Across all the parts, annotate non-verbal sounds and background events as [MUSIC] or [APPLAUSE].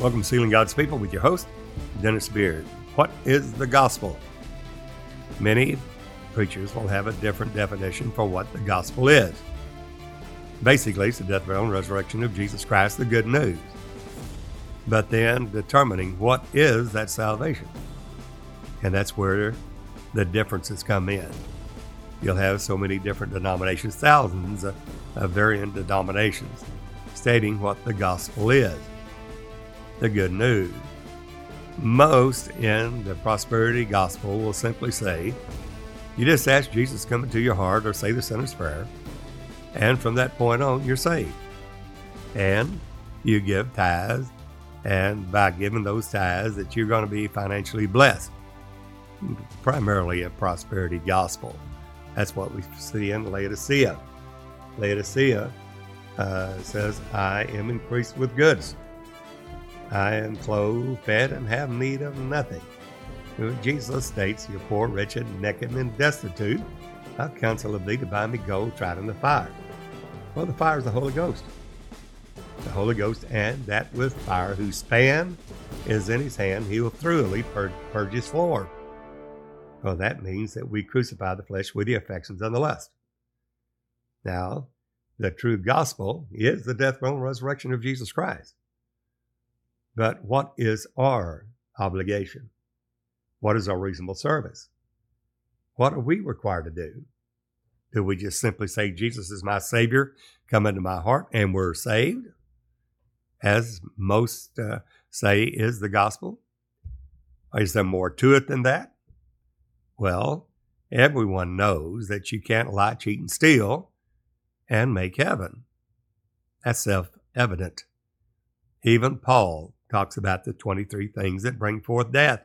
Welcome to Sealing God's People with your host, Dennis Beard. What is the gospel? Many preachers will have a different definition for what the gospel is. Basically, it's the death, burial, and resurrection of Jesus Christ, the good news. But then determining what is that salvation. And that's where the differences come in. You'll have so many different denominations, thousands of, of varying denominations, stating what the gospel is the good news. Most in the prosperity gospel will simply say, you just ask Jesus to come into your heart or say the sinner's prayer, and from that point on, you're saved. And you give tithes, and by giving those tithes, that you're going to be financially blessed. Primarily a prosperity gospel. That's what we see in Laodicea. Laodicea uh, says, I am increased with goods. I am clothed, fed, and have need of nothing. Jesus states, You're poor, wretched, naked, and destitute. I counsel of thee to buy me gold tried in the fire. Well, the fire is the Holy Ghost. The Holy Ghost, and that with fire, whose span is in his hand, he will thoroughly purge, purge his floor. Well, that means that we crucify the flesh with the affections and the lust. Now, the true gospel is the death, burial, and resurrection of Jesus Christ. But what is our obligation? What is our reasonable service? What are we required to do? Do we just simply say, Jesus is my Savior, come into my heart, and we're saved? As most uh, say is the gospel? Is there more to it than that? Well, everyone knows that you can't lie, cheat, and steal and make heaven. That's self evident. Even Paul talks about the 23 things that bring forth death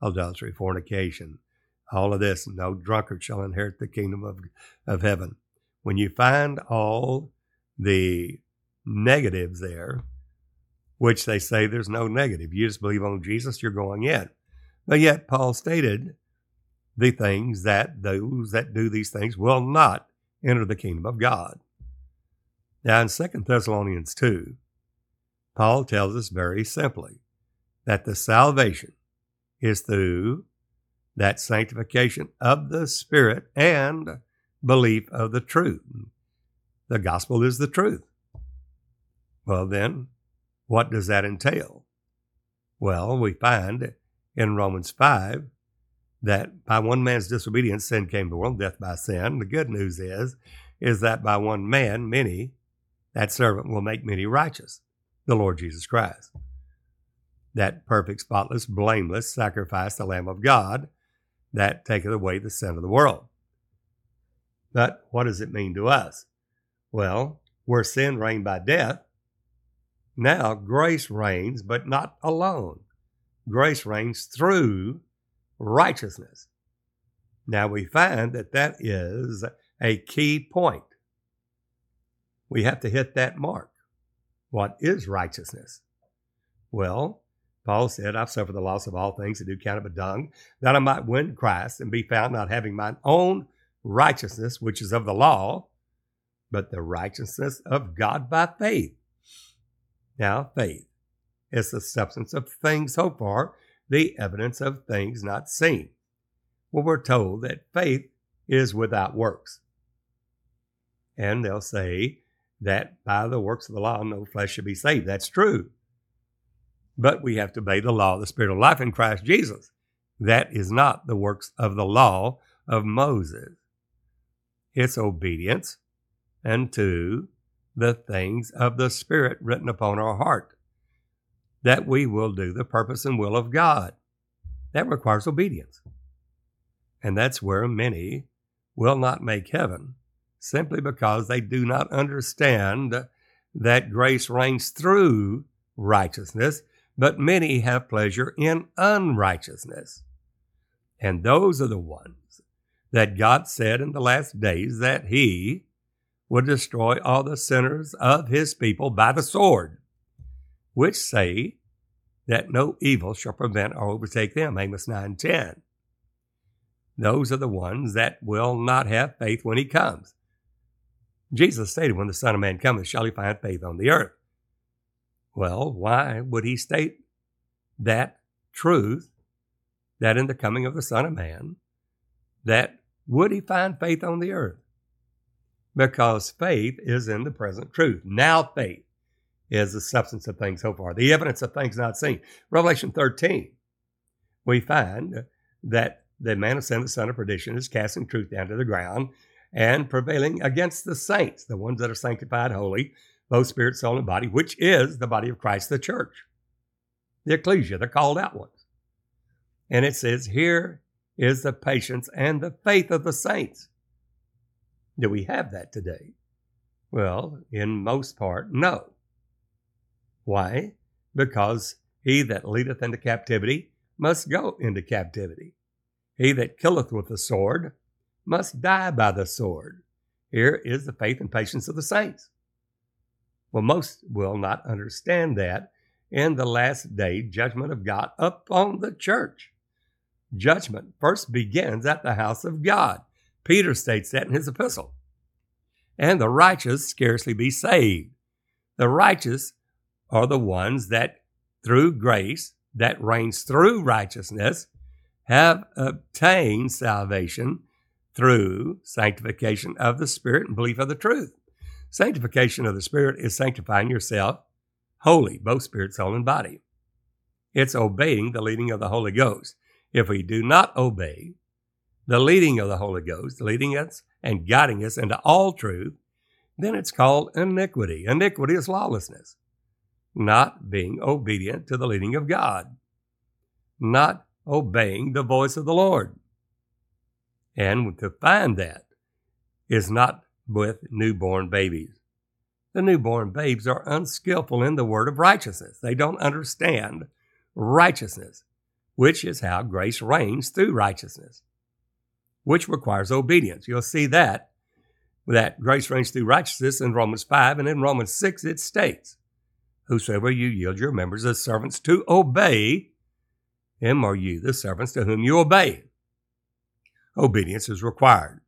adultery, fornication, all of this. No drunkard shall inherit the kingdom of, of heaven. When you find all the negatives there, which they say there's no negative, you just believe on Jesus, you're going in. But yet, Paul stated the things that those that do these things will not enter the kingdom of God. Now, in 2 Thessalonians 2, Paul tells us very simply that the salvation is through that sanctification of the Spirit and belief of the truth. The gospel is the truth. Well, then, what does that entail? Well, we find in Romans 5 that by one man's disobedience sin came to the world, death by sin. The good news is, is that by one man, many, that servant will make many righteous the Lord Jesus Christ. That perfect, spotless, blameless sacrifice, the Lamb of God, that taketh away the sin of the world. But what does it mean to us? Well, where sin reigned by death, now grace reigns, but not alone. Grace reigns through righteousness. Now we find that that is a key point. We have to hit that mark. What is righteousness? Well, Paul said, I've suffered the loss of all things that do count but dung, that I might win Christ and be found not having mine own righteousness, which is of the law, but the righteousness of God by faith. Now, faith is the substance of things hoped for, the evidence of things not seen. Well, we're told that faith is without works. And they'll say, that by the works of the law no flesh should be saved. That's true. But we have to obey the law of the Spirit of life in Christ Jesus. That is not the works of the law of Moses. It's obedience unto the things of the Spirit written upon our heart, that we will do the purpose and will of God. That requires obedience. And that's where many will not make heaven simply because they do not understand that grace reigns through righteousness, but many have pleasure in unrighteousness. And those are the ones that God said in the last days that He would destroy all the sinners of His people by the sword, which say that no evil shall prevent or overtake them. Amos 9 10. Those are the ones that will not have faith when He comes. Jesus stated, When the Son of Man cometh, shall he find faith on the earth? Well, why would he state that truth that in the coming of the Son of Man, that would he find faith on the earth? Because faith is in the present truth. Now faith is the substance of things so far, the evidence of things not seen. Revelation 13, we find that the man of sin, the son of perdition, is casting truth down to the ground and prevailing against the saints, the ones that are sanctified, holy, both spirit, soul, and body, which is the body of Christ, the church, the ecclesia, the called out ones. And it says, Here is the patience and the faith of the saints. Do we have that today? Well, in most part, no. Why? Because he that leadeth into captivity must go into captivity. He that killeth with the sword must die by the sword. Here is the faith and patience of the saints. Well, most will not understand that in the last day judgment of God upon the church. Judgment first begins at the house of God. Peter states that in his epistle. And the righteous scarcely be saved. The righteous are the ones that, through grace that reigns through righteousness, have obtained salvation through sanctification of the Spirit and belief of the truth. Sanctification of the Spirit is sanctifying yourself holy, both spirit, soul, and body. It's obeying the leading of the Holy Ghost. If we do not obey the leading of the Holy Ghost, leading us and guiding us into all truth, then it's called iniquity. Iniquity is lawlessness, not being obedient to the leading of God, not obeying the voice of the Lord. And to find that is not with newborn babies. The newborn babes are unskillful in the word of righteousness. They don't understand righteousness, which is how grace reigns through righteousness, which requires obedience. You'll see that that grace reigns through righteousness in Romans 5 and in Romans 6 it states, Whosoever you yield your members as servants to obey, him are you the servants to whom you obey. Obedience is required.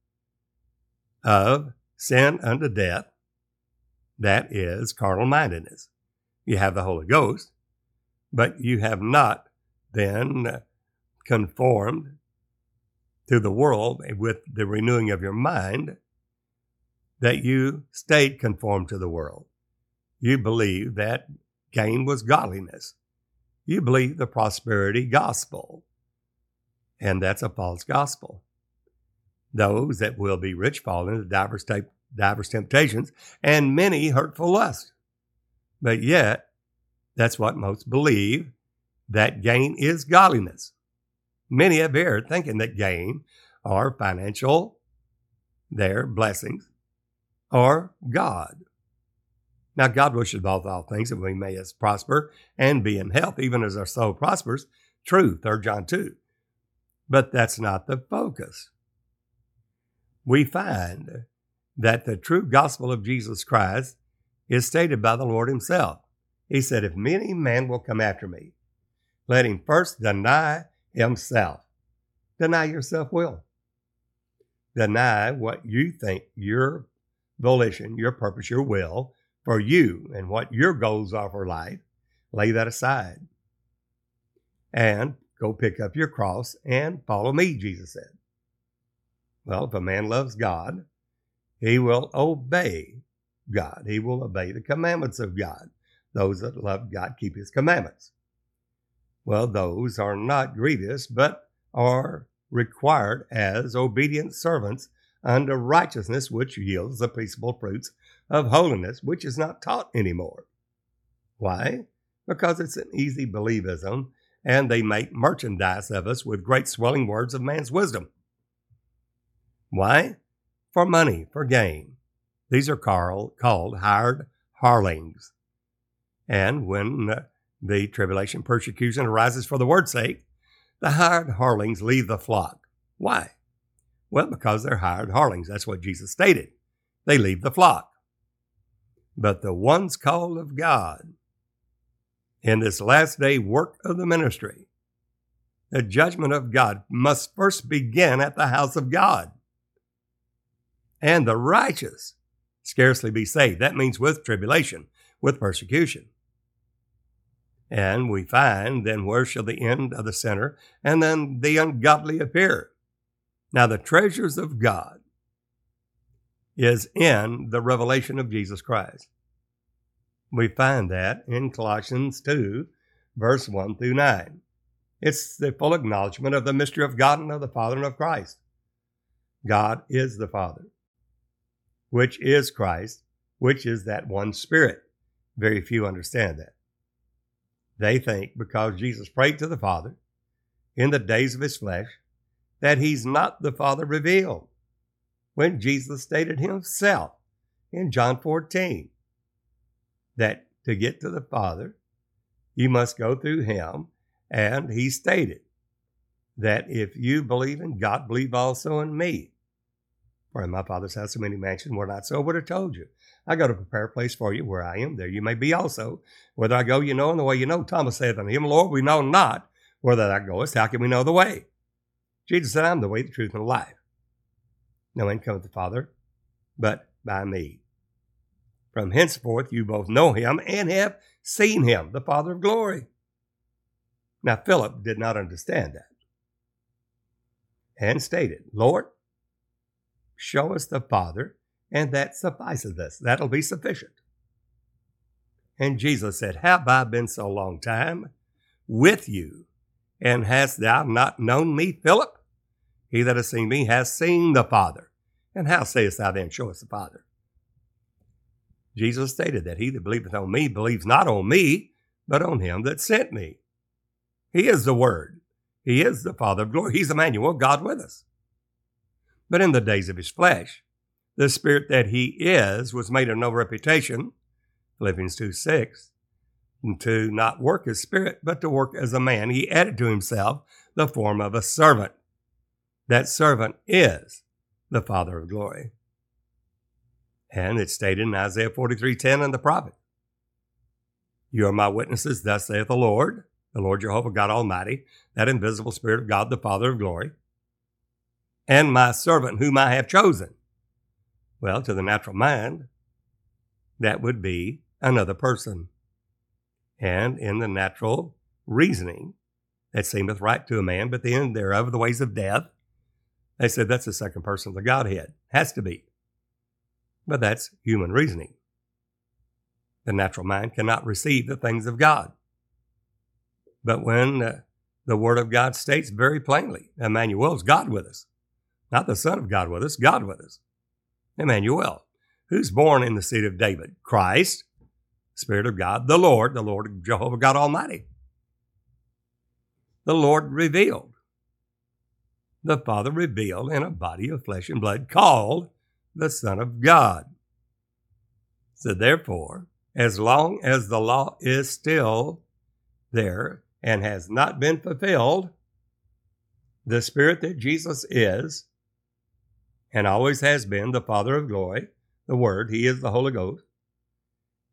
Of sin unto death, that is carnal mindedness. You have the Holy Ghost, but you have not been conformed to the world with the renewing of your mind, that you stayed conformed to the world. You believe that gain was godliness. You believe the prosperity gospel, and that's a false gospel those that will be rich fall into diverse, diverse temptations and many hurtful lusts. But yet, that's what most believe that gain is godliness. Many have erred thinking that gain or financial, their blessings, or God. Now, God wishes both all things that we may as prosper and be in health, even as our soul prospers. True, 3 John 2. But that's not the focus we find that the true gospel of Jesus Christ is stated by the Lord Himself. He said, If any man will come after me, let him first deny himself. Deny yourself will. Deny what you think your volition, your purpose, your will for you and what your goals are for life. Lay that aside. And go pick up your cross and follow me, Jesus said. Well, if a man loves God, he will obey God. He will obey the commandments of God. Those that love God keep his commandments. Well, those are not grievous, but are required as obedient servants unto righteousness, which yields the peaceable fruits of holiness, which is not taught anymore. Why? Because it's an easy believism, and they make merchandise of us with great swelling words of man's wisdom. Why? For money, for gain. These are called, called hired hirelings. And when the tribulation persecution arises for the word's sake, the hired hirelings leave the flock. Why? Well, because they're hired hirelings. That's what Jesus stated. They leave the flock. But the ones called of God in this last day work of the ministry, the judgment of God must first begin at the house of God and the righteous scarcely be saved. That means with tribulation, with persecution. And we find then where shall the end of the sinner and then the ungodly appear? Now, the treasures of God is in the revelation of Jesus Christ. We find that in Colossians 2, verse 1 through 9. It's the full acknowledgement of the mystery of God and of the Father and of Christ. God is the Father, which is Christ, which is that one Spirit. Very few understand that. They think because Jesus prayed to the Father in the days of his flesh that he's not the Father revealed, when Jesus stated himself in John 14 that to get to the Father, you must go through him. And he stated that if you believe in God, believe also in me. For in my Father's house so many mansions, were not so, would have told you. I go to prepare a place for you where I am. There you may be also. Whether I go, you know, and the way you know. Thomas saith unto him, Lord, we know not whether thou goest. How can we know the way? Jesus said, I'm the way, the truth, and the life. No man cometh to the Father but by me. From henceforth you both know him and have seen him, the Father of glory. Now Philip did not understand that and stated, Lord, show us the Father, and that sufficeth us. That'll be sufficient. And Jesus said, Have I been so long time with you, and hast thou not known me, Philip? He that has seen me has seen the Father. And how sayest thou then, Show us the Father? Jesus stated that he that believeth on me believes not on me, but on him that sent me. He is the Word. He is the Father of glory. He's Emmanuel, God with us. But in the days of his flesh, the Spirit that he is was made of no reputation, Philippians 2 6, to not work as spirit, but to work as a man. He added to himself the form of a servant. That servant is the Father of glory. And it's stated in Isaiah 43:10 and the prophet. You are my witnesses, thus saith the Lord, the Lord Jehovah God Almighty, that invisible Spirit of God, the Father of glory, and my servant whom I have chosen. Well, to the natural mind, that would be another person. And in the natural reasoning, that seemeth right to a man, but the end thereof the ways of death. They said that's the second person of the Godhead. Has to be. But that's human reasoning. The natural mind cannot receive the things of God. But when uh, the Word of God states very plainly, Emmanuel is God with us, not the Son of God with us, God with us. Emmanuel, who's born in the seed of David? Christ, Spirit of God, the Lord, the Lord Jehovah God Almighty. The Lord revealed. The Father revealed in a body of flesh and blood called the Son of God. So, therefore, as long as the law is still there and has not been fulfilled, the Spirit that Jesus is and always has been the Father of glory, the Word, He is the Holy Ghost,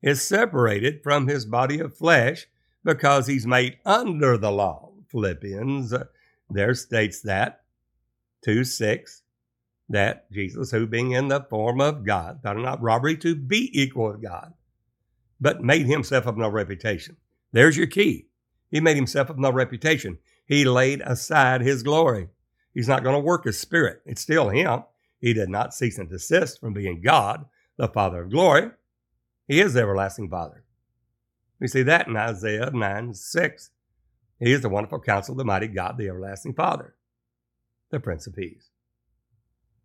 is separated from His body of flesh because He's made under the law. Philippians uh, there states that 2 6 that Jesus, who being in the form of God, thought it not robbery to be equal with God, but made himself of no reputation. There's your key. He made himself of no reputation. He laid aside his glory. He's not going to work his spirit. It's still him. He did not cease and desist from being God, the Father of glory. He is the everlasting Father. We see that in Isaiah 9 6. He is the wonderful counsel, the mighty God, the everlasting Father, the Prince of Peace.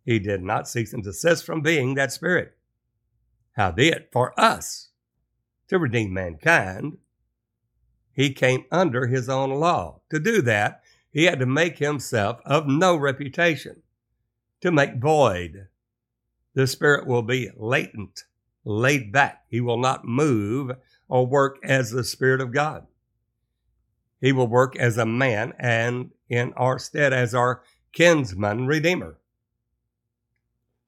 He did not cease and desist from being that Spirit. Howbeit, for us to redeem mankind, he came under his own law. To do that, he had to make himself of no reputation, to make void. The Spirit will be latent, laid back. He will not move or work as the Spirit of God. He will work as a man and in our stead as our kinsman redeemer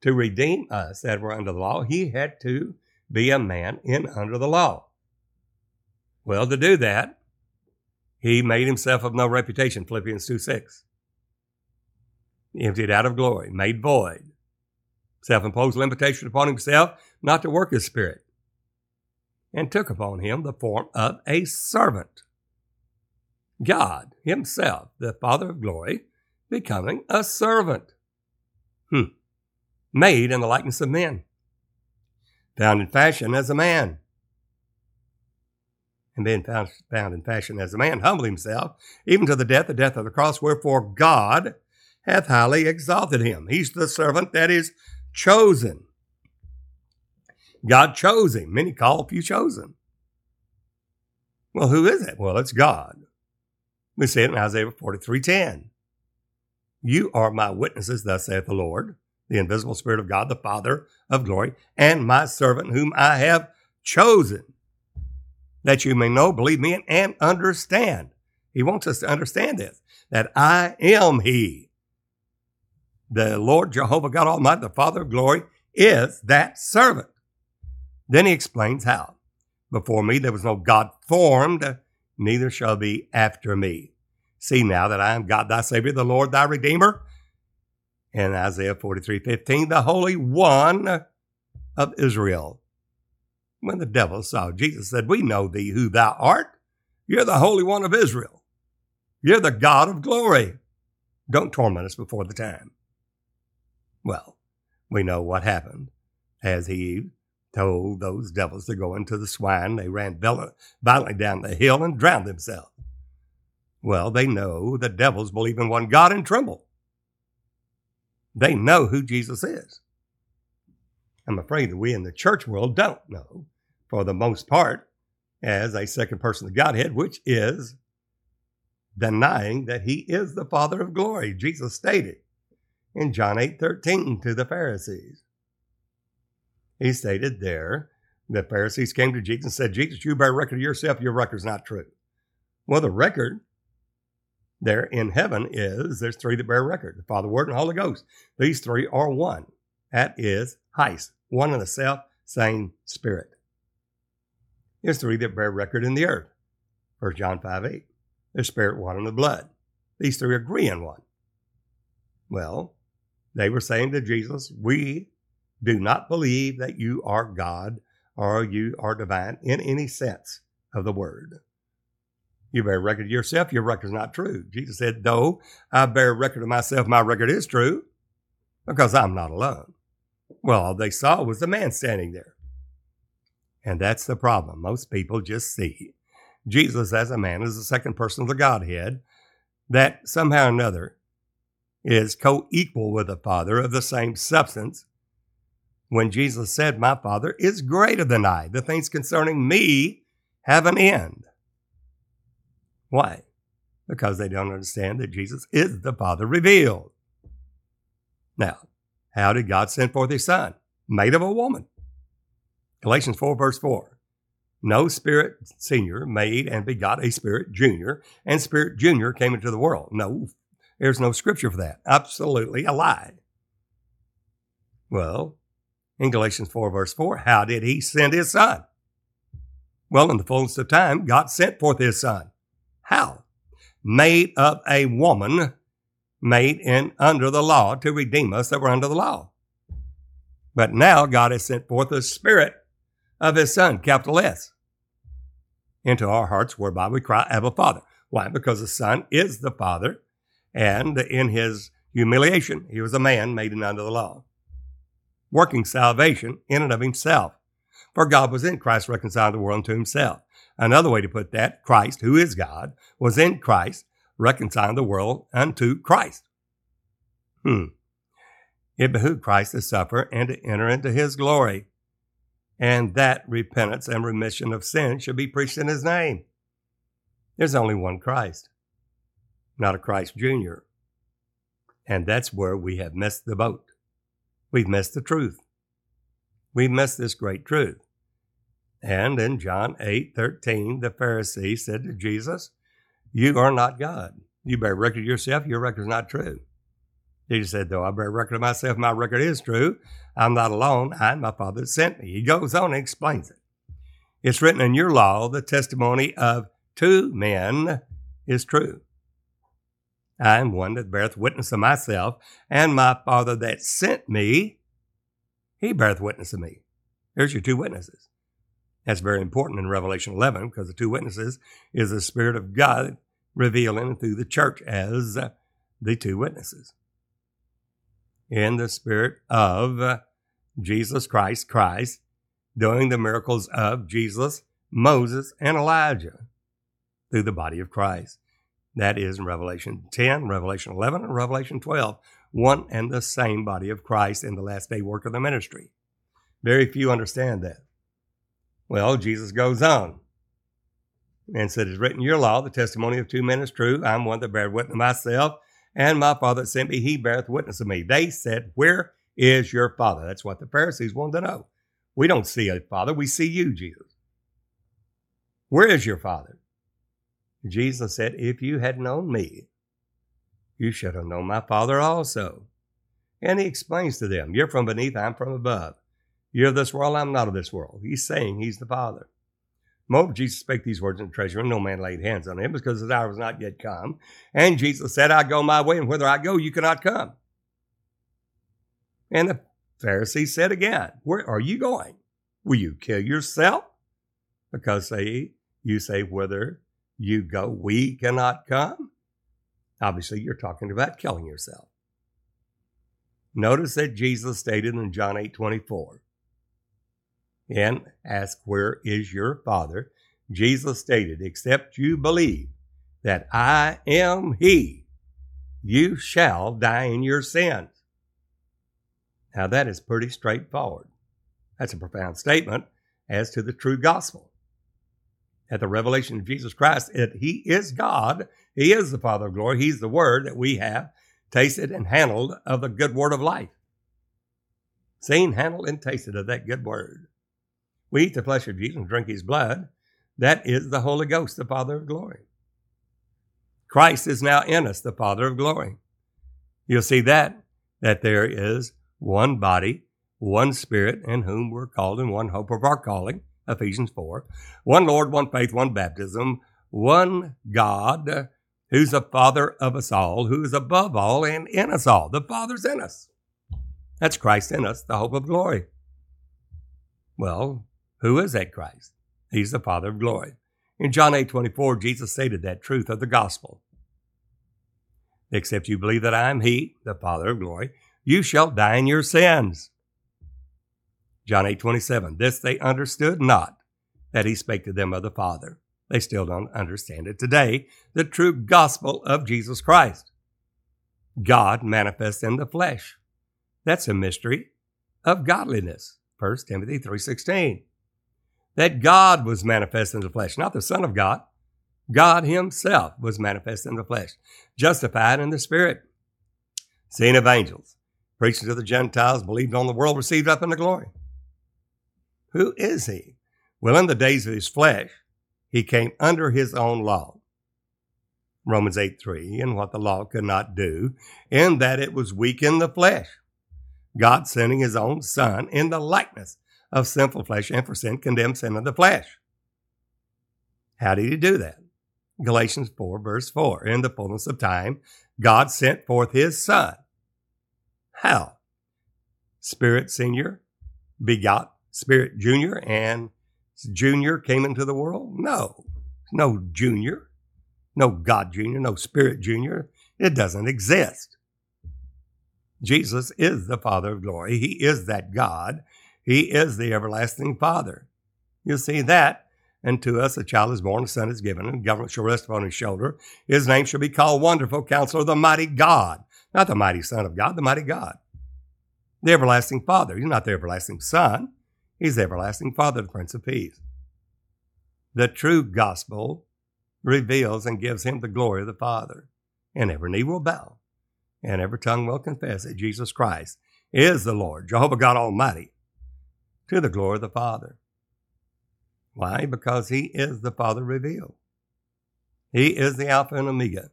to redeem us that were under the law, he had to be a man in under the law. Well, to do that, he made himself of no reputation, Philippians 2 6. Emptied out of glory, made void, self imposed limitation upon himself not to work his spirit, and took upon him the form of a servant. God Himself, the Father of glory, becoming a servant. Hmm. Made in the likeness of men, found in fashion as a man. And being found, found in fashion as a man, humbled himself, even to the death, the death of the cross, wherefore God hath highly exalted him. He's the servant that is chosen. God chose him. Many call, few chosen. Well, who is it? Well, it's God. We see it in Isaiah 43:10. You are my witnesses, thus saith the Lord, the invisible Spirit of God, the Father of glory, and my servant whom I have chosen, that you may know, believe me, and understand. He wants us to understand this, that I am He. The Lord Jehovah God Almighty, the Father of glory, is that servant. Then he explains how. Before me there was no God formed, neither shall be after me. See now that I am God thy Savior, the Lord thy Redeemer. In Isaiah 43 15, the Holy One of Israel. When the devil saw Jesus said, We know thee who thou art. You're the Holy One of Israel. You're the God of glory. Don't torment us before the time. Well, we know what happened as he told those devils to go into the swine. They ran violently down the hill and drowned themselves. Well, they know the devils believe in one God and tremble. They know who Jesus is. I'm afraid that we in the church world don't know, for the most part, as a second person of Godhead, which is denying that he is the Father of glory. Jesus stated in John 8:13 to the Pharisees he stated there the Pharisees came to Jesus and said, Jesus, you bear record of yourself, your record's not true. Well, the record there in heaven is there's three that bear record the Father, Word, and Holy Ghost. These three are one. That is Heist, one and the self same Spirit. There's three that bear record in the earth. 1 John 5 8. There's Spirit, one, and the blood. These three agree in one. Well, they were saying to Jesus, We do not believe that you are God or you are divine in any sense of the word. You bear record of yourself, your record is not true. Jesus said, Though I bear record of myself, my record is true because I'm not alone. Well, all they saw was the man standing there. And that's the problem. Most people just see Jesus as a man, as the second person of the Godhead, that somehow or another is co equal with the Father of the same substance when Jesus said, My Father is greater than I. The things concerning me have an end. Why? Because they don't understand that Jesus is the Father revealed. Now, how did God send forth his Son? Made of a woman. Galatians 4, verse 4. No spirit senior made and begot a spirit junior, and spirit junior came into the world. No, there's no scripture for that. Absolutely a lie. Well, in Galatians 4, verse 4, how did he send his son? Well, in the fullness of time, God sent forth his son. How? Made of a woman made in under the law to redeem us that were under the law. But now God has sent forth the spirit of his son, capital S, into our hearts, whereby we cry, Abba, Father. Why? Because the son is the father, and in his humiliation, he was a man made in under the law working salvation in and of himself. For God was in Christ reconciling the world unto himself. Another way to put that, Christ, who is God, was in Christ reconciling the world unto Christ. Hmm. It behooved Christ to suffer and to enter into his glory, and that repentance and remission of sin should be preached in his name. There's only one Christ, not a Christ Jr. And that's where we have missed the boat. We've missed the truth. We've missed this great truth. And in John 8 13, the Pharisee said to Jesus, You are not God. You bear record of yourself, your record is not true. Jesus said, Though I bear record of myself, my record is true. I'm not alone. I and my Father sent me. He goes on and explains it. It's written in your law, the testimony of two men is true. I am one that beareth witness of myself, and my Father that sent me, he beareth witness of me. There's your two witnesses. That's very important in Revelation 11 because the two witnesses is the Spirit of God revealing through the church as the two witnesses. In the spirit of Jesus Christ, Christ, doing the miracles of Jesus, Moses, and Elijah through the body of Christ. That is in Revelation 10, Revelation 11, and Revelation 12, one and the same body of Christ in the last day work of the ministry. Very few understand that. Well, Jesus goes on and said, It's written your law, the testimony of two men is true. I'm one that bear witness myself, and my Father that sent me, he beareth witness of me. They said, Where is your Father? That's what the Pharisees wanted to know. We don't see a Father, we see you, Jesus. Where is your Father? Jesus said, If you had known me, you should have known my Father also. And he explains to them, You're from beneath, I'm from above. You're of this world, I'm not of this world. He's saying he's the Father. Moreover, Jesus spake these words in the treasury, and no man laid hands on him, because his hour was not yet come. And Jesus said, I go my way, and whither I go, you cannot come. And the Pharisees said again, Where are you going? Will you kill yourself? Because they, you say, Whither you go, we cannot come. Obviously, you're talking about killing yourself. Notice that Jesus stated in John 8 24, and ask, Where is your Father? Jesus stated, Except you believe that I am He, you shall die in your sins. Now, that is pretty straightforward. That's a profound statement as to the true gospel at the revelation of Jesus Christ, that He is God. He is the Father of glory. He's the Word that we have tasted and handled of the good word of life. Seen, handled, and tasted of that good word. We eat the flesh of Jesus and drink His blood. That is the Holy Ghost, the Father of glory. Christ is now in us, the Father of glory. You'll see that, that there is one body, one spirit, in whom we're called in one hope of our calling Ephesians 4. One Lord, one faith, one baptism, one God, who's the Father of us all, who is above all and in us all. The Father's in us. That's Christ in us, the hope of glory. Well, who is that Christ? He's the Father of glory. In John 8 24, Jesus stated that truth of the gospel. Except you believe that I am He, the Father of glory, you shall die in your sins. John 8 27. This they understood not, that he spake to them of the Father. They still don't understand it today, the true gospel of Jesus Christ. God manifest in the flesh. That's a mystery of godliness. 1 Timothy 3:16. That God was manifest in the flesh, not the Son of God. God himself was manifest in the flesh, justified in the spirit, seen of angels, preaching to the Gentiles, believed on the world, received up into glory. Who is he? Well, in the days of his flesh, he came under his own law. Romans 8 3, and what the law could not do, in that it was weak in the flesh. God sending his own Son in the likeness of sinful flesh, and for sin condemned sin of the flesh. How did he do that? Galatians 4, verse 4. In the fullness of time, God sent forth his Son. How? Spirit Senior begot Spirit Junior and Junior came into the world? No, no Junior, no God Junior, no Spirit Junior. It doesn't exist. Jesus is the Father of glory. He is that God. He is the everlasting Father. You see that. And to us a child is born, a son is given, and government shall rest upon his shoulder. His name shall be called Wonderful Counselor, the Mighty God. Not the mighty Son of God, the mighty God. The everlasting Father. He's not the everlasting Son. He's everlasting Father, the Prince of Peace. The true gospel reveals and gives him the glory of the Father. And every knee will bow, and every tongue will confess that Jesus Christ is the Lord, Jehovah God Almighty, to the glory of the Father. Why? Because he is the Father revealed. He is the Alpha and Omega,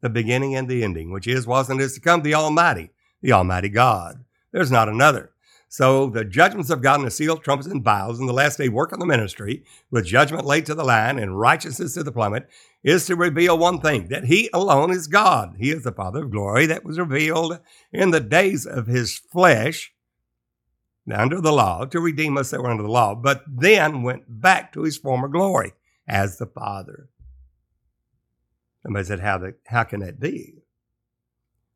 the beginning and the ending, which is, was, and is to come, the Almighty, the Almighty God. There's not another. So the judgments of God and the seals, trumpets, and vials in the last day work on the ministry, with judgment laid to the line and righteousness to the plummet, is to reveal one thing that He alone is God. He is the Father of glory that was revealed in the days of His flesh under the law to redeem us that were under the law, but then went back to His former glory as the Father. Somebody said, how, the, how can that be?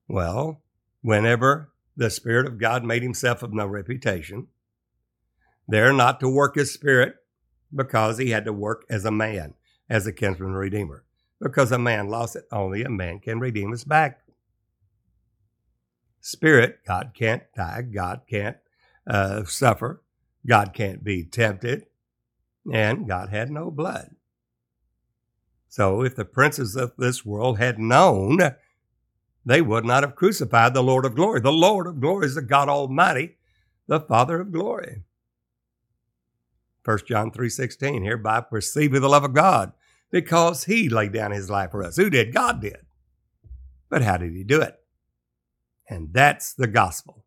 Well, whenever the Spirit of God made himself of no reputation, there not to work his Spirit because he had to work as a man, as a kinsman redeemer. Because a man lost it, only a man can redeem us back. Spirit, God can't die, God can't uh, suffer, God can't be tempted, and God had no blood. So if the princes of this world had known, they would not have crucified the Lord of glory. The Lord of glory is the God Almighty, the Father of glory. 1 John 3.16, hereby perceive the love of God, because he laid down his life for us. Who did? God did. But how did he do it? And that's the gospel.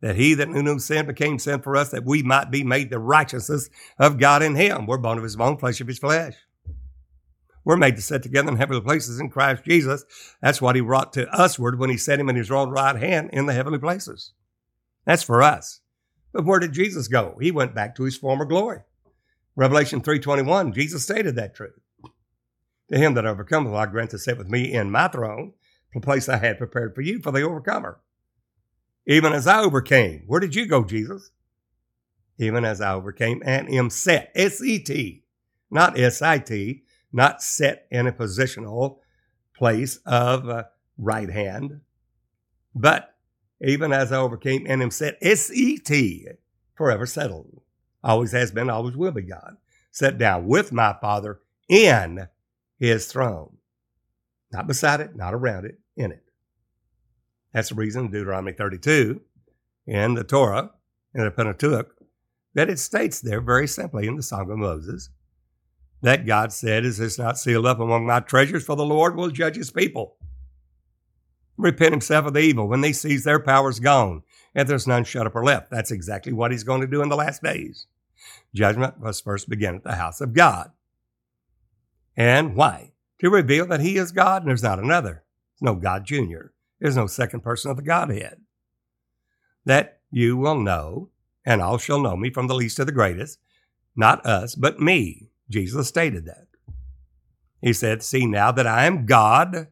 That he that knew no sin became sin for us, that we might be made the righteousness of God in him. We're bone of his bone, flesh of his flesh. We're made to sit together in heavenly places in Christ Jesus. That's what he brought to usward when he set him in his own right hand in the heavenly places. That's for us. But where did Jesus go? He went back to his former glory. Revelation 3.21, Jesus stated that truth. To him that overcometh, I grant to sit with me in my throne, the place I had prepared for you for the overcomer. Even as I overcame. Where did you go, Jesus? Even as I overcame and am set, S-E-T, not S-I-T, not set in a positional place of uh, right hand, but even as I overcame and am set, S-E-T, forever settled. Always has been, always will be God. Set down with my Father in his throne. Not beside it, not around it, in it. That's the reason Deuteronomy 32 in the Torah, in the Pentateuch, that it states there very simply in the Song of Moses that God said, Is this not sealed up among my treasures? For the Lord will judge his people repent himself of the evil when he sees their power's gone and there's none shut up or left. That's exactly what he's going to do in the last days. Judgment must first begin at the house of God. And why? To reveal that he is God and there's not another. There's no God Junior. There's no second person of the Godhead. That you will know, and all shall know me from the least to the greatest, not us, but me. Jesus stated that. He said, See now that I am God,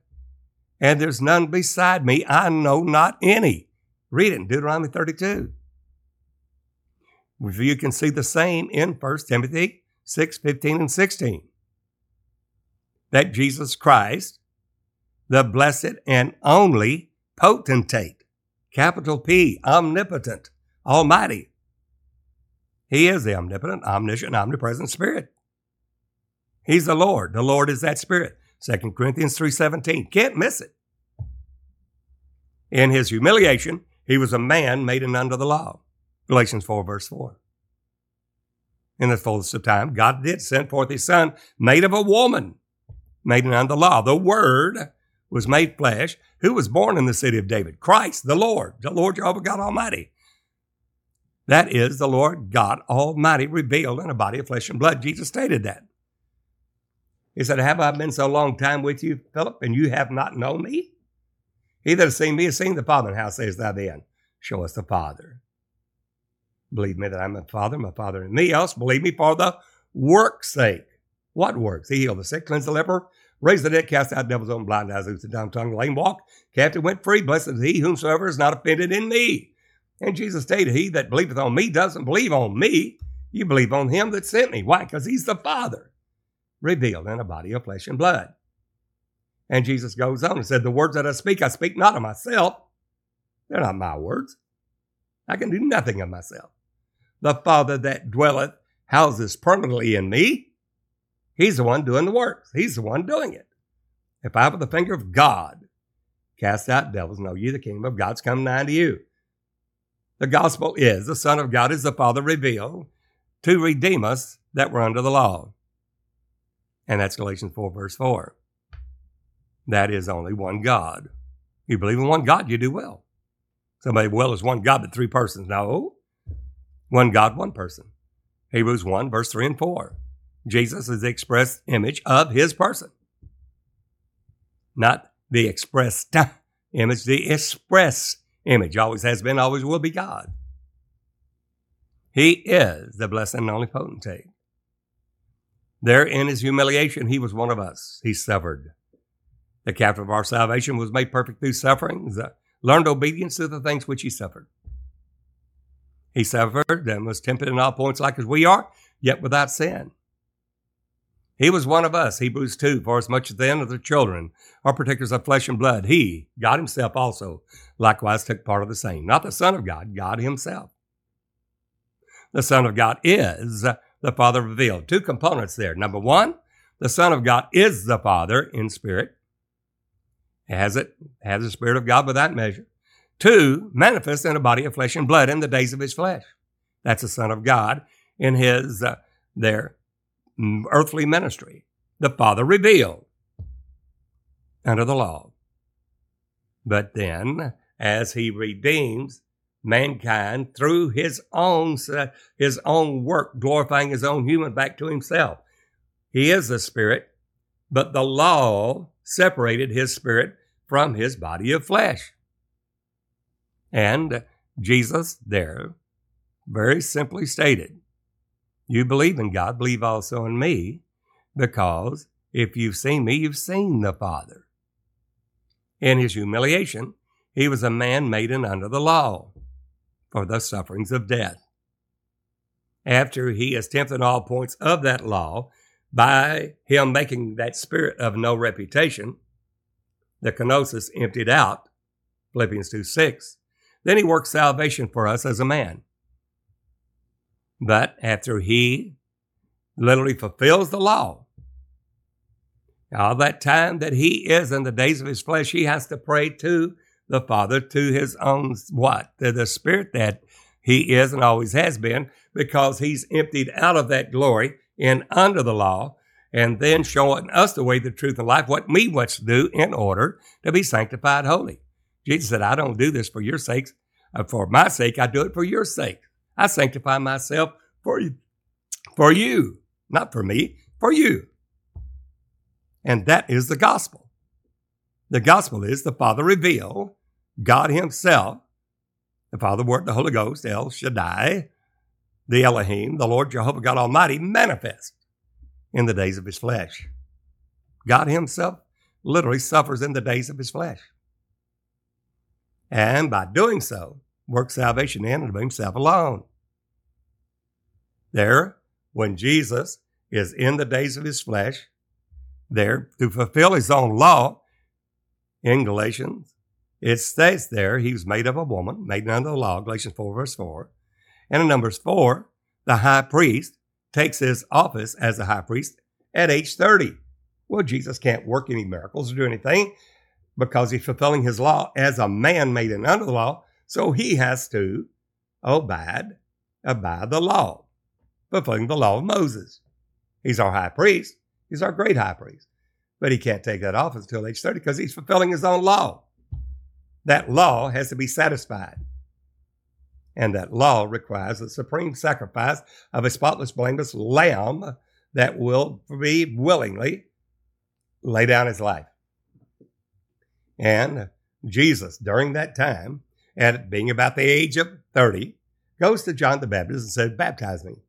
and there's none beside me. I know not any. Read it in Deuteronomy 32. You can see the same in 1 Timothy 6 15 and 16. That Jesus Christ, the blessed and only potentate, capital P, omnipotent, almighty. He is the omnipotent, omniscient, omnipresent spirit. He's the Lord. The Lord is that spirit. 2 Corinthians 3.17. Can't miss it. In his humiliation, he was a man made under the law. Galatians 4, verse 4. In the fullness of time, God did send forth his son, made of a woman, made under the law. The Word was made flesh, who was born in the city of David. Christ, the Lord, the Lord Jehovah God Almighty. That is the Lord God Almighty revealed in a body of flesh and blood. Jesus stated that. He said, Have I been so long time with you, Philip, and you have not known me? He that has seen me has seen the Father. And how sayest thou then? Show us the Father. Believe me that I'm a Father, my Father and me, else believe me for the work's sake. What works? He healed the sick, cleansed the leper, raised the dead, cast out devils, on blind eyes, loosed the dumb tongue, lame walk, captive went free. Blessed is he whomsoever is not offended in me. And Jesus stated, He that believeth on me doesn't believe on me. You believe on him that sent me. Why? Because he's the Father revealed in a body of flesh and blood. And Jesus goes on and said, The words that I speak, I speak not of myself. They're not my words. I can do nothing of myself. The Father that dwelleth houses permanently in me. He's the one doing the works. He's the one doing it. If I, with the finger of God, cast out devils, know ye the kingdom of God's come nigh to you. The gospel is the Son of God is the Father revealed to redeem us that were under the law. And that's Galatians 4, verse 4. That is only one God. You believe in one God, you do well. Somebody, well, is one God, but three persons. No. One God, one person. Hebrews 1, verse 3 and 4. Jesus is the express image of his person. Not the expressed [LAUGHS] image, the express image. Always has been, always will be God. He is the blessed and only potentate There in his humiliation, he was one of us. He suffered. The captain of our salvation was made perfect through suffering, uh, learned obedience to the things which he suffered. He suffered and was tempted in all points like as we are, yet without sin. He was one of us, Hebrews 2, for as much as then of the children are partakers of flesh and blood, he, God himself also, likewise took part of the same. Not the Son of God, God himself. The Son of God is the Father revealed. Two components there. Number one, the Son of God is the Father in spirit. Has it, has the Spirit of God without measure. Two, manifest in a body of flesh and blood in the days of his flesh. That's the Son of God in his, uh, their earthly ministry. The Father revealed under the law. But then, as he redeems mankind through his own, uh, his own work, glorifying his own human back to himself, he is the Spirit, but the law separated his spirit from his body of flesh. And Jesus there very simply stated, You believe in God, believe also in me, because if you've seen me, you've seen the Father. In his humiliation, he was a man made and under the law for the sufferings of death. After he has tempted all points of that law by him making that spirit of no reputation, the kenosis emptied out, Philippians 2 6, then he works salvation for us as a man. But after he literally fulfills the law, all that time that he is in the days of his flesh, he has to pray to the Father, to his own what? To the Spirit that he is and always has been, because he's emptied out of that glory and under the law, and then showing us the way, the truth, and life, what we must do in order to be sanctified holy. Jesus said, I don't do this for your sakes. Uh, for my sake, I do it for your sake. I sanctify myself for you, for you, not for me, for you. And that is the gospel. The gospel is the Father revealed, God Himself, the Father, Word, the Holy Ghost, El Shaddai, the Elohim, the Lord Jehovah God Almighty, manifest in the days of His flesh. God Himself literally suffers in the days of His flesh and by doing so, works salvation in and of himself alone. There, when Jesus is in the days of his flesh, there to fulfill his own law, in Galatians, it states there he was made of a woman, made under the law, Galatians 4, verse 4. And in Numbers 4, the high priest takes his office as a high priest at age 30. Well, Jesus can't work any miracles or do anything because he's fulfilling his law as a man made under the law. So he has to abide, abide the law, fulfilling the law of Moses. He's our high priest. He's our great high priest. But he can't take that office until age 30 because he's fulfilling his own law. That law has to be satisfied. And that law requires the supreme sacrifice of a spotless, blameless lamb that will be willingly lay down his life. And Jesus, during that time, at being about the age of 30, goes to John the Baptist and says, Baptize me.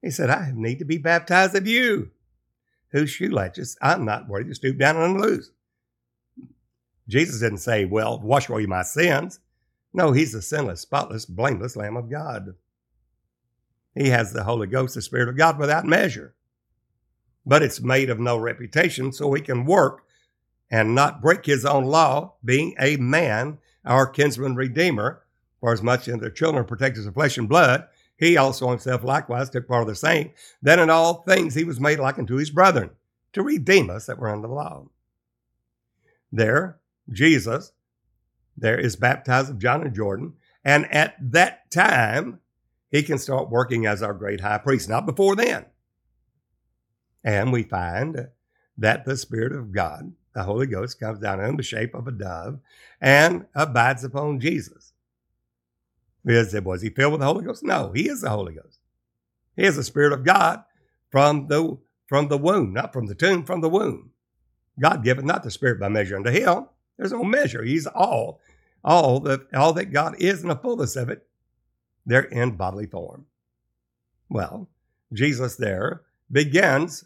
He said, I need to be baptized of you. Whose shoe latches? I'm not worthy to stoop down and unloose. Jesus didn't say, Well, wash away my sins. No, he's the sinless, spotless, blameless Lamb of God. He has the Holy Ghost, the Spirit of God, without measure. But it's made of no reputation, so he can work and not break his own law, being a man, our kinsman redeemer, for as much as the children protectors of flesh and blood, he also himself likewise took part of the same. Then in all things he was made like unto his brethren, to redeem us that were under the law. There, Jesus, there is baptized of John and Jordan, and at that time, he can start working as our great high priest, not before then. And we find that the Spirit of God the Holy Ghost comes down in the shape of a dove and abides upon Jesus. Was he filled with the Holy Ghost? No, he is the Holy Ghost. He is the Spirit of God from the from the womb, not from the tomb, from the womb. God giveth not the Spirit by measure unto him. There's no measure. He's all, all that all that God is in the fullness of it. They're in bodily form. Well, Jesus there begins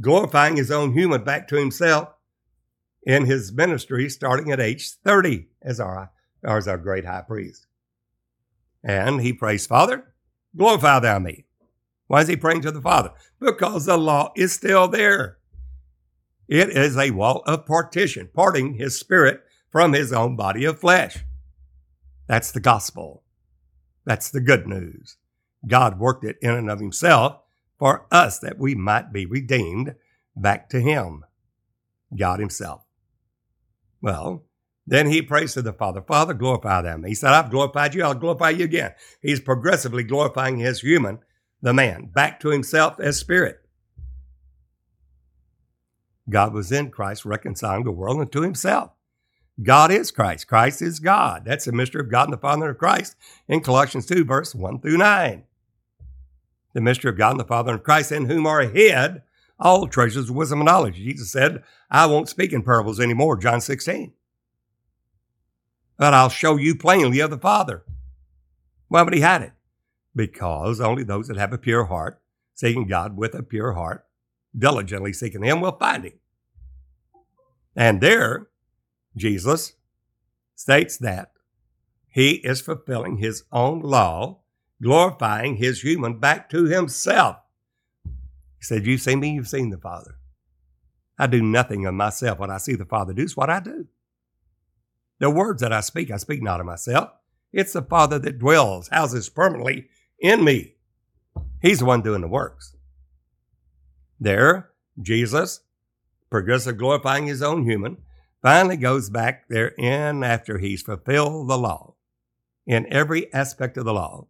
glorifying his own human back to himself in his ministry starting at age 30 as our, as our great high priest. And he prays, Father, glorify thou me. Why is he praying to the Father? Because the law is still there. It is a wall of partition, parting his spirit from his own body of flesh. That's the gospel. That's the good news. God worked it in and of himself for us that we might be redeemed back to him, God himself. Well, then he prays to the Father, Father, glorify them. He said, I've glorified you, I'll glorify you again. He's progressively glorifying his human, the man, back to himself as spirit. God was in Christ, reconciling the world unto himself. God is Christ. Christ is God. That's the mystery of God and the Father and of Christ in Colossians 2, verse 1 through 9. The mystery of God and the Father and of Christ, in whom are hid all treasures of wisdom and knowledge. Jesus said, I won't speak in parables anymore, John 16. But I'll show you plainly of the Father. Why would he hide it? Because only those that have a pure heart, seeking God with a pure heart, diligently seeking him, will find him. And there, Jesus states that he is fulfilling his own law, glorifying his human back to himself. He said, You've seen me, you've seen the Father. I do nothing of myself. What I see the Father do is what I do. The words that I speak, I speak not of myself. It's the Father that dwells, houses permanently in me. He's the one doing the works. There, Jesus progressive glorifying his own human, finally goes back there in after he's fulfilled the law in every aspect of the law.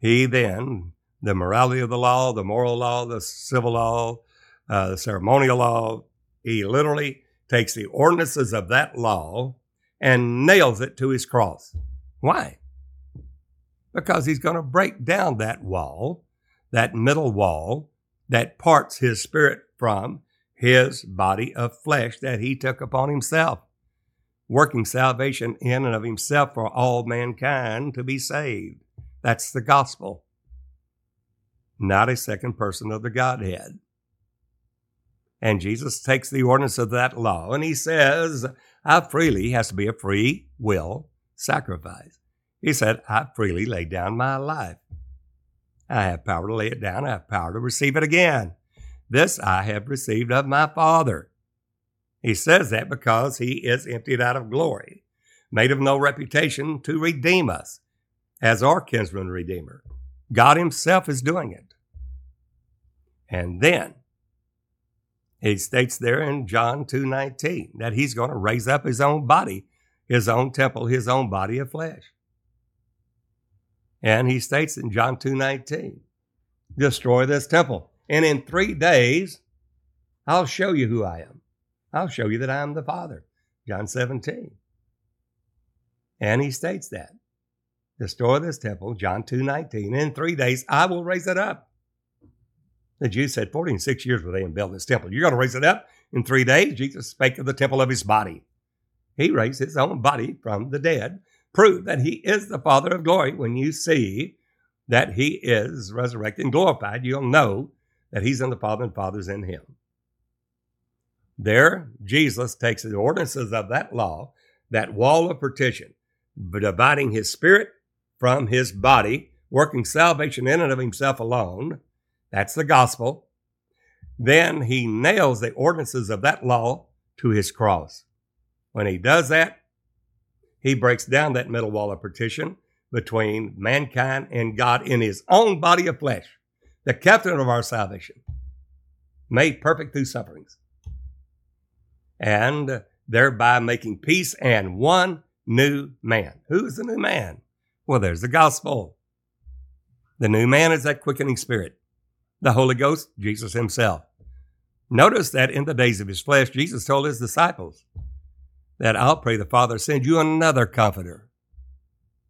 He then, the morality of the law, the moral law, the civil law, uh, the ceremonial law, he literally takes the ordinances of that law and nails it to his cross. Why? Because he's going to break down that wall, that middle wall that parts his spirit from his body of flesh that he took upon himself, working salvation in and of himself for all mankind to be saved. That's the gospel, not a second person of the Godhead. And Jesus takes the ordinance of that law and he says, I freely has to be a free will sacrifice. He said, I freely lay down my life. I have power to lay it down. I have power to receive it again. This I have received of my Father. He says that because he is emptied out of glory, made of no reputation to redeem us as our kinsman redeemer. God himself is doing it. And then he states there in John 2:19 that he's going to raise up his own body, his own temple, his own body of flesh. And he states in John 2:19, destroy this temple and in three days, I'll show you who I am. I'll show you that I am the Father. John 17. And he states that. Destroy this temple, John 2 19. In three days, I will raise it up. The Jews said, 46 years were they in building this temple. You're going to raise it up in three days? Jesus spake of the temple of his body. He raised his own body from the dead, prove that he is the Father of glory. When you see that he is resurrected and glorified, you'll know that he's in the Father and Father's in him. There, Jesus takes the ordinances of that law, that wall of partition, dividing his spirit from his body, working salvation in and of himself alone. That's the gospel. Then he nails the ordinances of that law to his cross. When he does that, he breaks down that middle wall of partition between mankind and God in his own body of flesh the captain of our salvation, made perfect through sufferings, and thereby making peace and one new man. Who is the new man? Well, there's the gospel. The new man is that quickening spirit. The Holy Ghost, Jesus himself. Notice that in the days of his flesh, Jesus told his disciples that I'll pray the Father send you another comforter.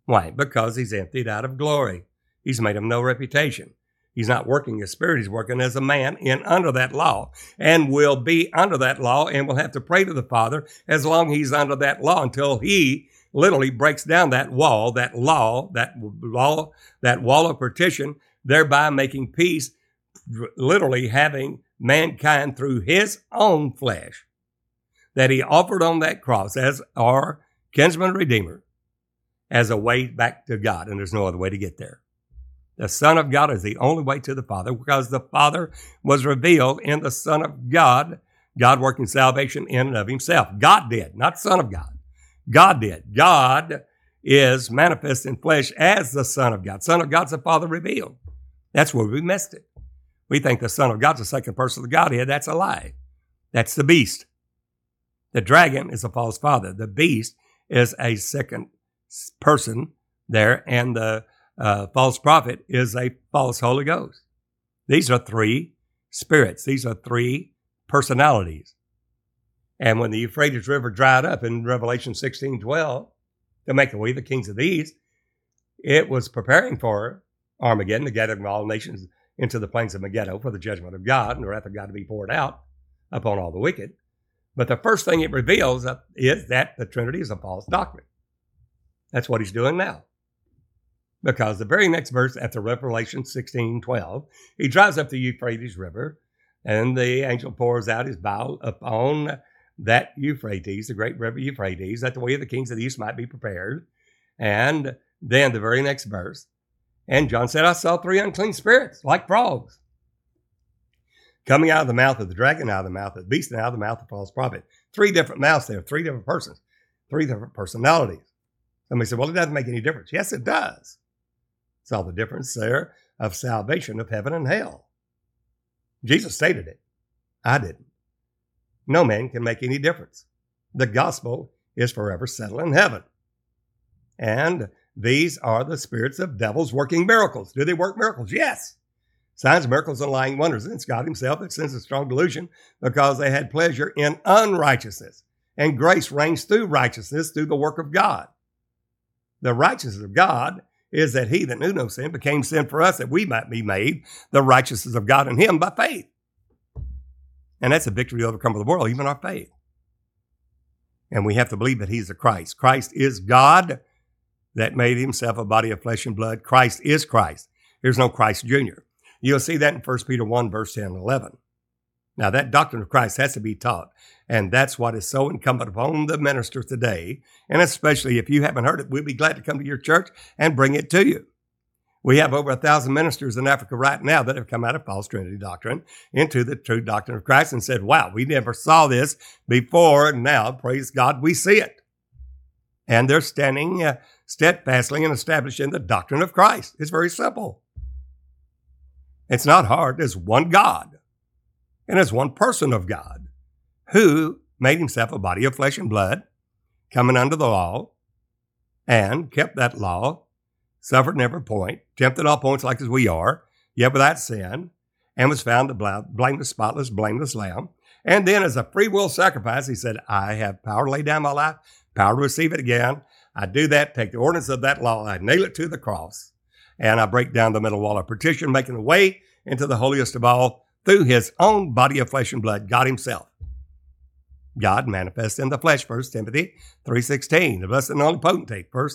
Why? Because he's emptied out of glory. He's made him no reputation. He's not working as spirit, he's working as a man in under that law and will be under that law and will have to pray to the Father as long as he's under that law until he literally breaks down that wall, that law, that law, that wall of partition, thereby making peace literally having mankind through his own flesh that he offered on that cross as our kinsman redeemer as a way back to God. And there's no other way to get there. The Son of God is the only way to the Father because the Father was revealed in the Son of God, God working salvation in and of himself. God did, not Son of God. God did. God is manifest in flesh as the Son of God. Son of God's the Father revealed. That's where we missed it. We think the Son of God's the second person of the Godhead. That's a lie. That's the beast. The dragon is a false father. The beast is a second person there, and the uh, false prophet is a false Holy Ghost. These are three spirits. These are three personalities. And when the Euphrates River dried up in Revelation 16 12, to make away the kings of the east, it was preparing for Armageddon, the gathering of all nations into the plains of Megiddo for the judgment of God and the wrath of God to be poured out upon all the wicked. But the first thing it reveals is that the Trinity is a false doctrine. That's what he's doing now. Because the very next verse after Revelation 16 12, he drives up the Euphrates River, and the angel pours out his bow upon that Euphrates, the great river Euphrates, that the way of the kings of the east might be prepared. And then the very next verse, and John said, I saw three unclean spirits like frogs coming out of the mouth of the dragon, out of the mouth of the beast, and out of the mouth of the false prophet. Three different mouths there, three different persons, three different personalities. Somebody said, Well, it doesn't make any difference. Yes, it does. All the difference there of salvation of heaven and hell. Jesus stated it. I didn't. No man can make any difference. The gospel is forever settled in heaven. And these are the spirits of devils working miracles. Do they work miracles? Yes. Signs, miracles, and lying wonders. It's God Himself that sends a strong delusion because they had pleasure in unrighteousness. And grace reigns through righteousness through the work of God. The righteousness of God is that He that knew no sin became sin for us that we might be made the righteousness of God in Him by faith. And that's a victory to overcome the world, even our faith. And we have to believe that He's the Christ. Christ is God that made himself a body of flesh and blood. Christ is Christ. There's no Christ Jr. You'll see that in 1 Peter 1, verse 10 and 11. Now, that doctrine of Christ has to be taught. And that's what is so incumbent upon the minister today. And especially if you haven't heard it, we'll be glad to come to your church and bring it to you. We have over a thousand ministers in Africa right now that have come out of false Trinity doctrine into the true doctrine of Christ and said, wow, we never saw this before. And now, praise God, we see it. And they're standing uh, steadfastly and establishing the doctrine of Christ. It's very simple. It's not hard. There's one God, and there's one person of God who made himself a body of flesh and blood, coming under the law, and kept that law, suffered in every point, tempted all points like as we are, yet without sin, and was found the blameless, spotless, blameless lamb. And then, as a free will sacrifice, he said, I have power to lay down my life, power to receive it again. I do that, take the ordinance of that law, I nail it to the cross, and I break down the middle wall of partition, making a way into the holiest of all through his own body of flesh and blood, God himself. God manifests in the flesh, 1 Timothy 3.16, the blessed and only potentate, 1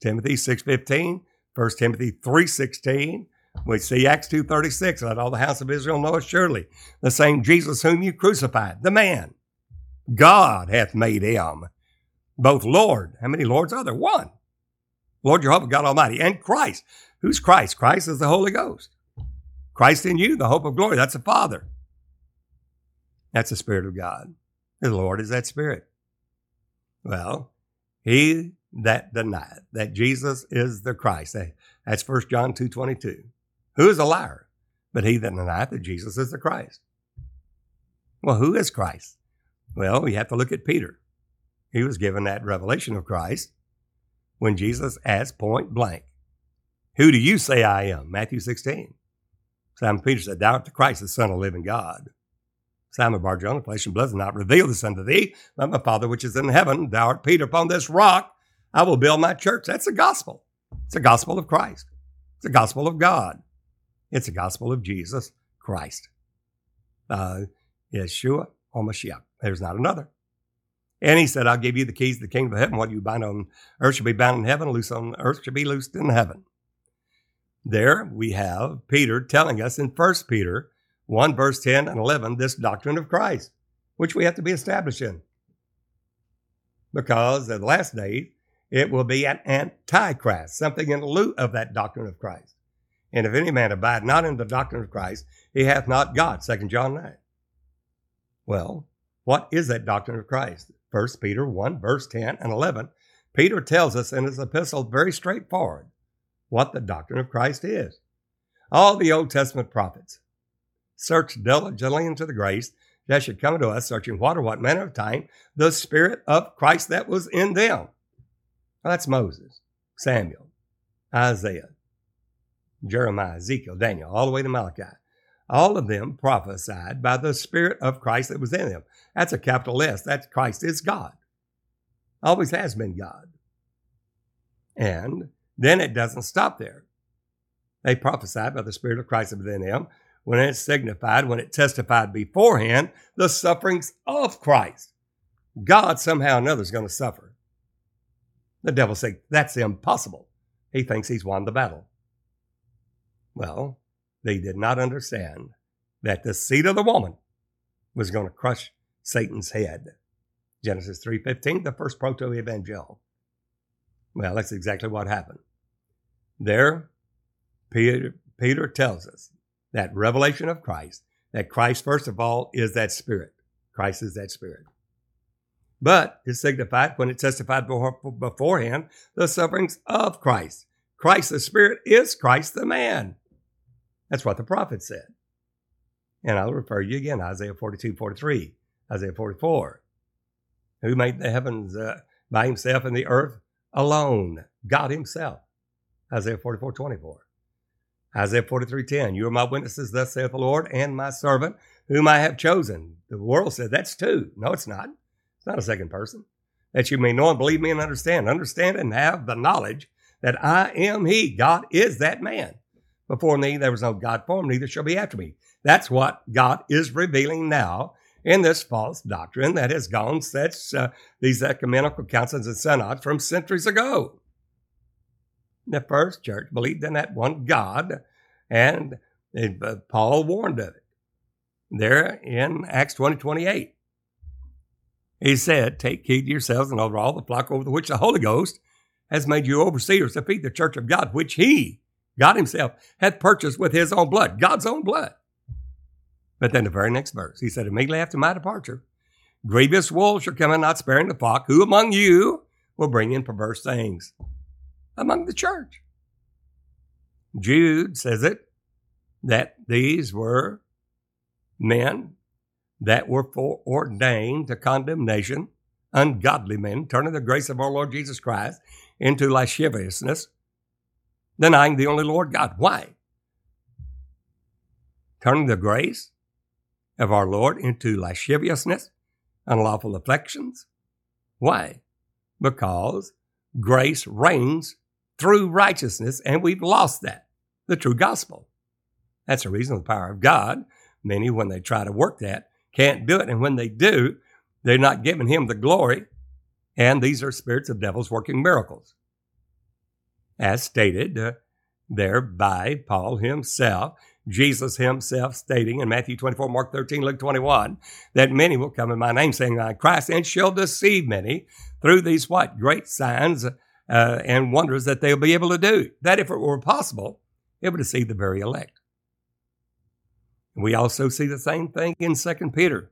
Timothy 6.15, 1 Timothy 3.16, we see Acts 2.36, let all the house of Israel know it surely. the same Jesus whom you crucified, the man, God hath made him both Lord. How many Lords are there? One. Lord Jehovah God Almighty and Christ. Who's Christ? Christ is the Holy Ghost. Christ in you, the hope of glory. That's the Father. That's the Spirit of God. The Lord is that Spirit. Well, he that denieth that Jesus is the Christ. That's 1 John 2 22. Who is a liar? But he that denieth that Jesus is the Christ. Well, who is Christ? Well, you have to look at Peter. He was given that revelation of Christ when Jesus asked point blank, Who do you say I am? Matthew 16. Simon Peter said, Thou art the Christ, the Son of the living God. Simon flesh and blood has not revealed this unto thee, but my Father which is in heaven. Thou art Peter, upon this rock I will build my church. That's the gospel. It's the gospel of Christ. It's the gospel of God. It's the gospel of Jesus Christ. Uh, Yeshua or. There's not another. And he said, I'll give you the keys to the kingdom of heaven. What you bind on earth shall be bound in heaven, loose on earth shall be loosed in heaven. There we have Peter telling us in 1 Peter 1, verse 10 and 11, this doctrine of Christ, which we have to be established in. Because at the last day, it will be an antichrist, something in lieu of that doctrine of Christ. And if any man abide not in the doctrine of Christ, he hath not God, 2 John 9. Well, what is that doctrine of Christ? 1 Peter 1, verse 10 and 11. Peter tells us in his epistle very straightforward what the doctrine of Christ is. All the Old Testament prophets searched diligently into the grace that should come to us, searching what or what manner of time the Spirit of Christ that was in them. Well, that's Moses, Samuel, Isaiah, Jeremiah, Ezekiel, Daniel, all the way to Malachi. All of them prophesied by the Spirit of Christ that was in them. That's a capital S. That's Christ is God. Always has been God. And then it doesn't stop there. They prophesied by the Spirit of Christ within them when it signified, when it testified beforehand, the sufferings of Christ. God somehow or another is going to suffer. The devil said, That's impossible. He thinks he's won the battle. Well, they did not understand that the seed of the woman was going to crush Satan's head. Genesis 3.15, the first proto-evangel. Well, that's exactly what happened. There, Peter, Peter tells us that revelation of Christ, that Christ, first of all, is that spirit. Christ is that spirit. But it signified when it testified beforehand the sufferings of Christ. Christ the Spirit is Christ the man. That's what the prophet said. And I'll refer you again, Isaiah 42, 43, Isaiah 44. Who made the heavens uh, by himself and the earth alone? God himself. Isaiah 44, 24. Isaiah 43:10, You are my witnesses, thus saith the Lord, and my servant, whom I have chosen. The world said that's two. No, it's not. It's not a second person. That you may know and believe me and understand. Understand and have the knowledge that I am He. God is that man. Before me there was no God form, neither shall be after me. That's what God is revealing now in this false doctrine that has gone such uh, these ecumenical councils and synods from centuries ago. The first church believed in that one God, and it, uh, Paul warned of it. There in Acts 20 28, he said, Take heed to yourselves and over all the flock over which the Holy Ghost has made you overseers to feed the church of God, which he, God himself, hath purchased with his own blood, God's own blood. But then the very next verse, he said, Immediately after my departure, grievous wolves shall come not sparing the flock. Who among you will bring in perverse things? Among the church. Jude says it that these were men that were foreordained to condemnation, ungodly men, turning the grace of our Lord Jesus Christ into lasciviousness, denying the only Lord God. Why? Turning the grace of our Lord into lasciviousness, unlawful affections. Why? Because grace reigns through righteousness, and we've lost that, the true gospel. That's the reason the power of God. Many, when they try to work that, can't do it. And when they do, they're not giving Him the glory. And these are spirits of devils working miracles. As stated uh, there by Paul himself Jesus himself stating in Matthew 24, Mark 13, Luke 21, that many will come in my name saying, I Christ, and shall deceive many through these what? Great signs uh, and wonders that they'll be able to do. That if it were possible, it would deceive the very elect. We also see the same thing in 2 Peter,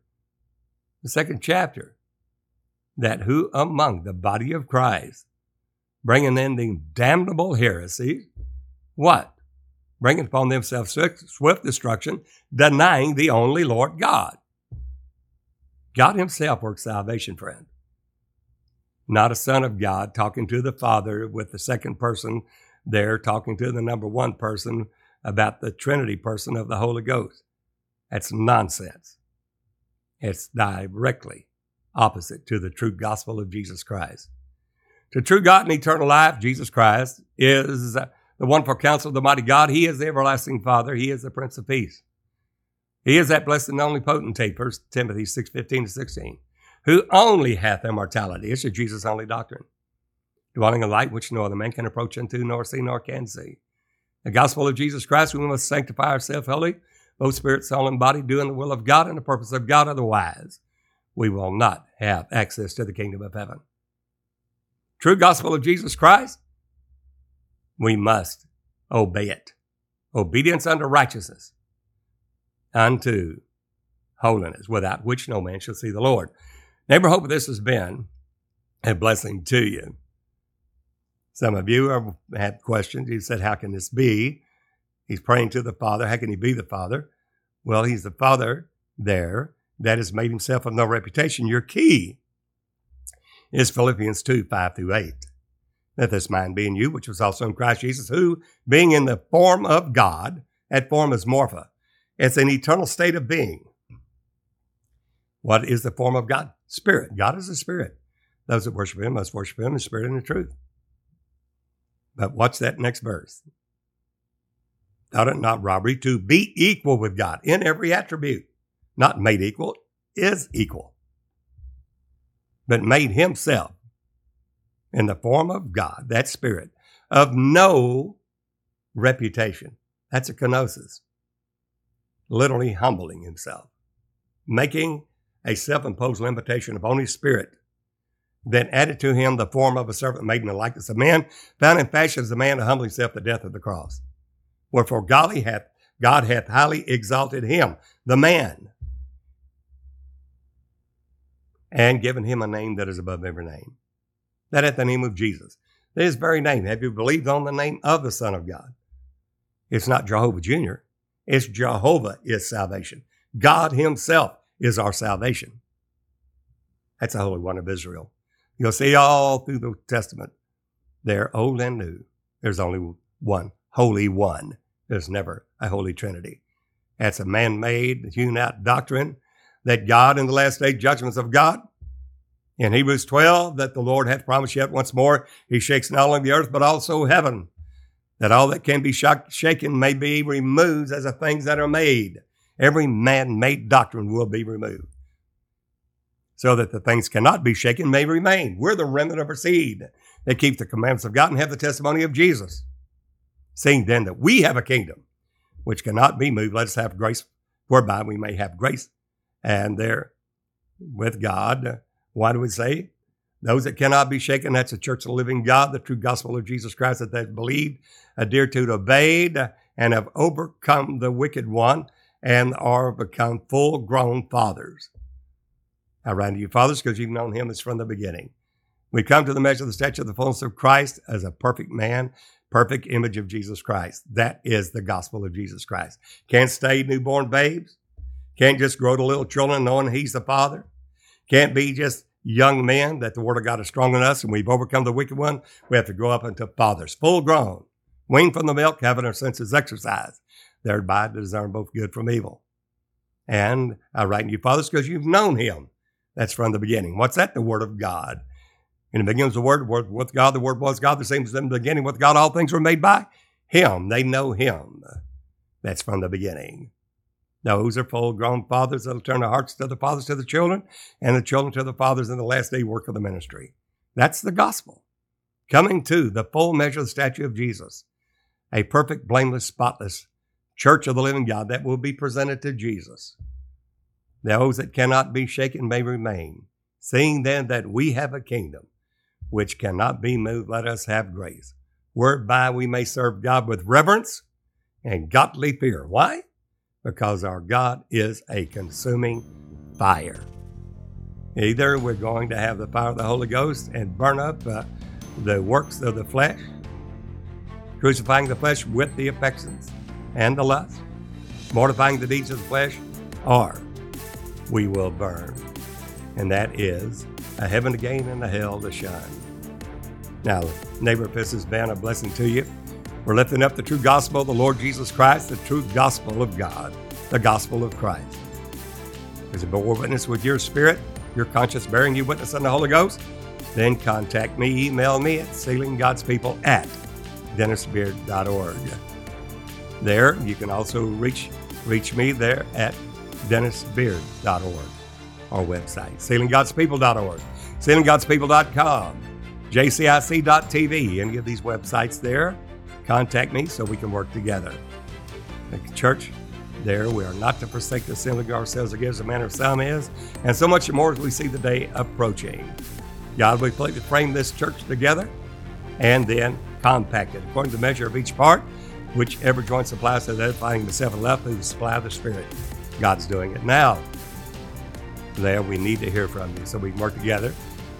the second chapter, that who among the body of Christ, bringing in the damnable heresy, what? bringing upon themselves swift destruction, denying the only Lord God. God Himself works salvation, friend. Not a son of God talking to the Father with the second person there, talking to the number one person about the Trinity person of the Holy Ghost. That's nonsense. It's directly opposite to the true gospel of Jesus Christ. To true God and eternal life, Jesus Christ is the wonderful counsel of the mighty God. He is the everlasting Father. He is the Prince of Peace. He is that blessed and only potentate, 1 Timothy 6, 15 to 16, who only hath immortality. It's a Jesus only doctrine. Dwelling in light which no other man can approach unto, nor see, nor can see. The gospel of Jesus Christ, we must sanctify ourselves wholly, both spirit, soul, and body, doing the will of God and the purpose of God. Otherwise, we will not have access to the kingdom of heaven. True gospel of Jesus Christ, we must obey it. Obedience unto righteousness, unto holiness, without which no man shall see the Lord. Neighbor, hope this has been a blessing to you. Some of you have had questions. You said, How can this be? He's praying to the Father. How can he be the Father? Well, he's the Father there that has made himself of no reputation. Your key is Philippians 2 5 through 8. That this mind be in you, which was also in Christ Jesus, who, being in the form of God, that form is morpha. It's an eternal state of being. What is the form of God? Spirit. God is a spirit. Those that worship Him must worship Him in spirit and in truth. But watch that next verse. Thought it not robbery to be equal with God in every attribute. Not made equal, is equal but made himself in the form of God, that spirit, of no reputation. That's a kenosis. Literally humbling himself, making a self imposed limitation of only spirit, then added to him the form of a servant made in the likeness of man, found in fashion as a man to humble himself to death of the cross. Wherefore God hath, God hath highly exalted him, the man, and given him a name that is above every name. That at the name of Jesus. His very name. Have you believed on the name of the Son of God? It's not Jehovah Jr., it's Jehovah is salvation. God Himself is our salvation. That's the Holy One of Israel. You'll see all through the Testament, there, old and new, there's only one, Holy One. There's never a Holy Trinity. That's a man made, hewn out doctrine that God in the last day judgments of God. In Hebrews 12, that the Lord hath promised yet once more, he shakes not only the earth, but also heaven, that all that can be shaken may be removed as the things that are made. Every man made doctrine will be removed, so that the things cannot be shaken may remain. We're the remnant of our seed that keep the commandments of God and have the testimony of Jesus. Seeing then that we have a kingdom which cannot be moved, let us have grace whereby we may have grace and they're with God. Why do we say? Those that cannot be shaken, that's the church of the living God, the true gospel of Jesus Christ that they've believed, adhered to, obeyed, and have overcome the wicked one and are become full grown fathers. I write to you, fathers, because you've known him as from the beginning. We come to the measure of the stature of the fullness of Christ as a perfect man, perfect image of Jesus Christ. That is the gospel of Jesus Christ. Can't stay newborn babes. Can't just grow to little children knowing He's the Father. Can't be just young men that the Word of God is strong in us and we've overcome the wicked one. We have to grow up into fathers, full grown, weaned from the milk, having our senses exercised, thereby to discern both good from evil. And I write to you, fathers, because you've known Him. That's from the beginning. What's that? The Word of God. In the beginning was the Word, word with God, the Word was God, the same as in the beginning with God, all things were made by Him. They know Him. That's from the beginning. Those are full grown fathers that'll turn their hearts to the fathers to the children, and the children to the fathers in the last day work of the ministry. That's the gospel. Coming to the full measure of the statue of Jesus, a perfect, blameless, spotless church of the living God that will be presented to Jesus. Those that cannot be shaken may remain. Seeing then that we have a kingdom which cannot be moved, let us have grace, whereby we may serve God with reverence and godly fear. Why? because our God is a consuming fire. Either we're going to have the fire of the Holy Ghost and burn up uh, the works of the flesh, crucifying the flesh with the affections and the lust, mortifying the deeds of the flesh, or we will burn. And that is a heaven to gain and a hell to shun. Now, neighbor, if this has been a blessing to you, we're lifting up the true gospel of the Lord Jesus Christ, the true gospel of God, the gospel of Christ. Is it bore witness with your spirit, your conscience bearing you witness on the Holy Ghost? Then contact me, email me at sealinggodspeople at dennisbeard.org. There, you can also reach reach me there at dennisbeard.org, our website, sealinggodspeople.org, sealinggodspeople.com, jcic.tv, any of these websites there contact me so we can work together. The church, there we are not to forsake the assembling ourselves as the manner of some is, and so much the more as we see the day approaching. God will to frame this church together and then compact it according to the measure of each part, whichever joint supplies to edifying himself and left the supply the Spirit. God's doing it now. There, we need to hear from you so we can work together.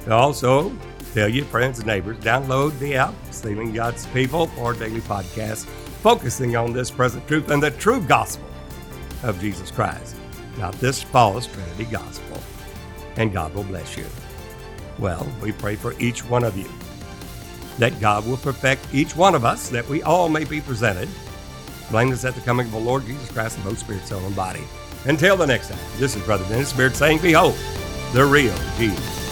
And also, tell your friends and neighbors, download the app, Sealing God's People, or daily podcast, focusing on this present truth and the true gospel of Jesus Christ, not this false Trinity gospel. And God will bless you. Well, we pray for each one of you that God will perfect each one of us, that we all may be presented blameless at the coming of the Lord Jesus Christ in both spirit, soul, and body. Until the next time, this is Brother Dennis Beard saying, Behold, the real Jesus.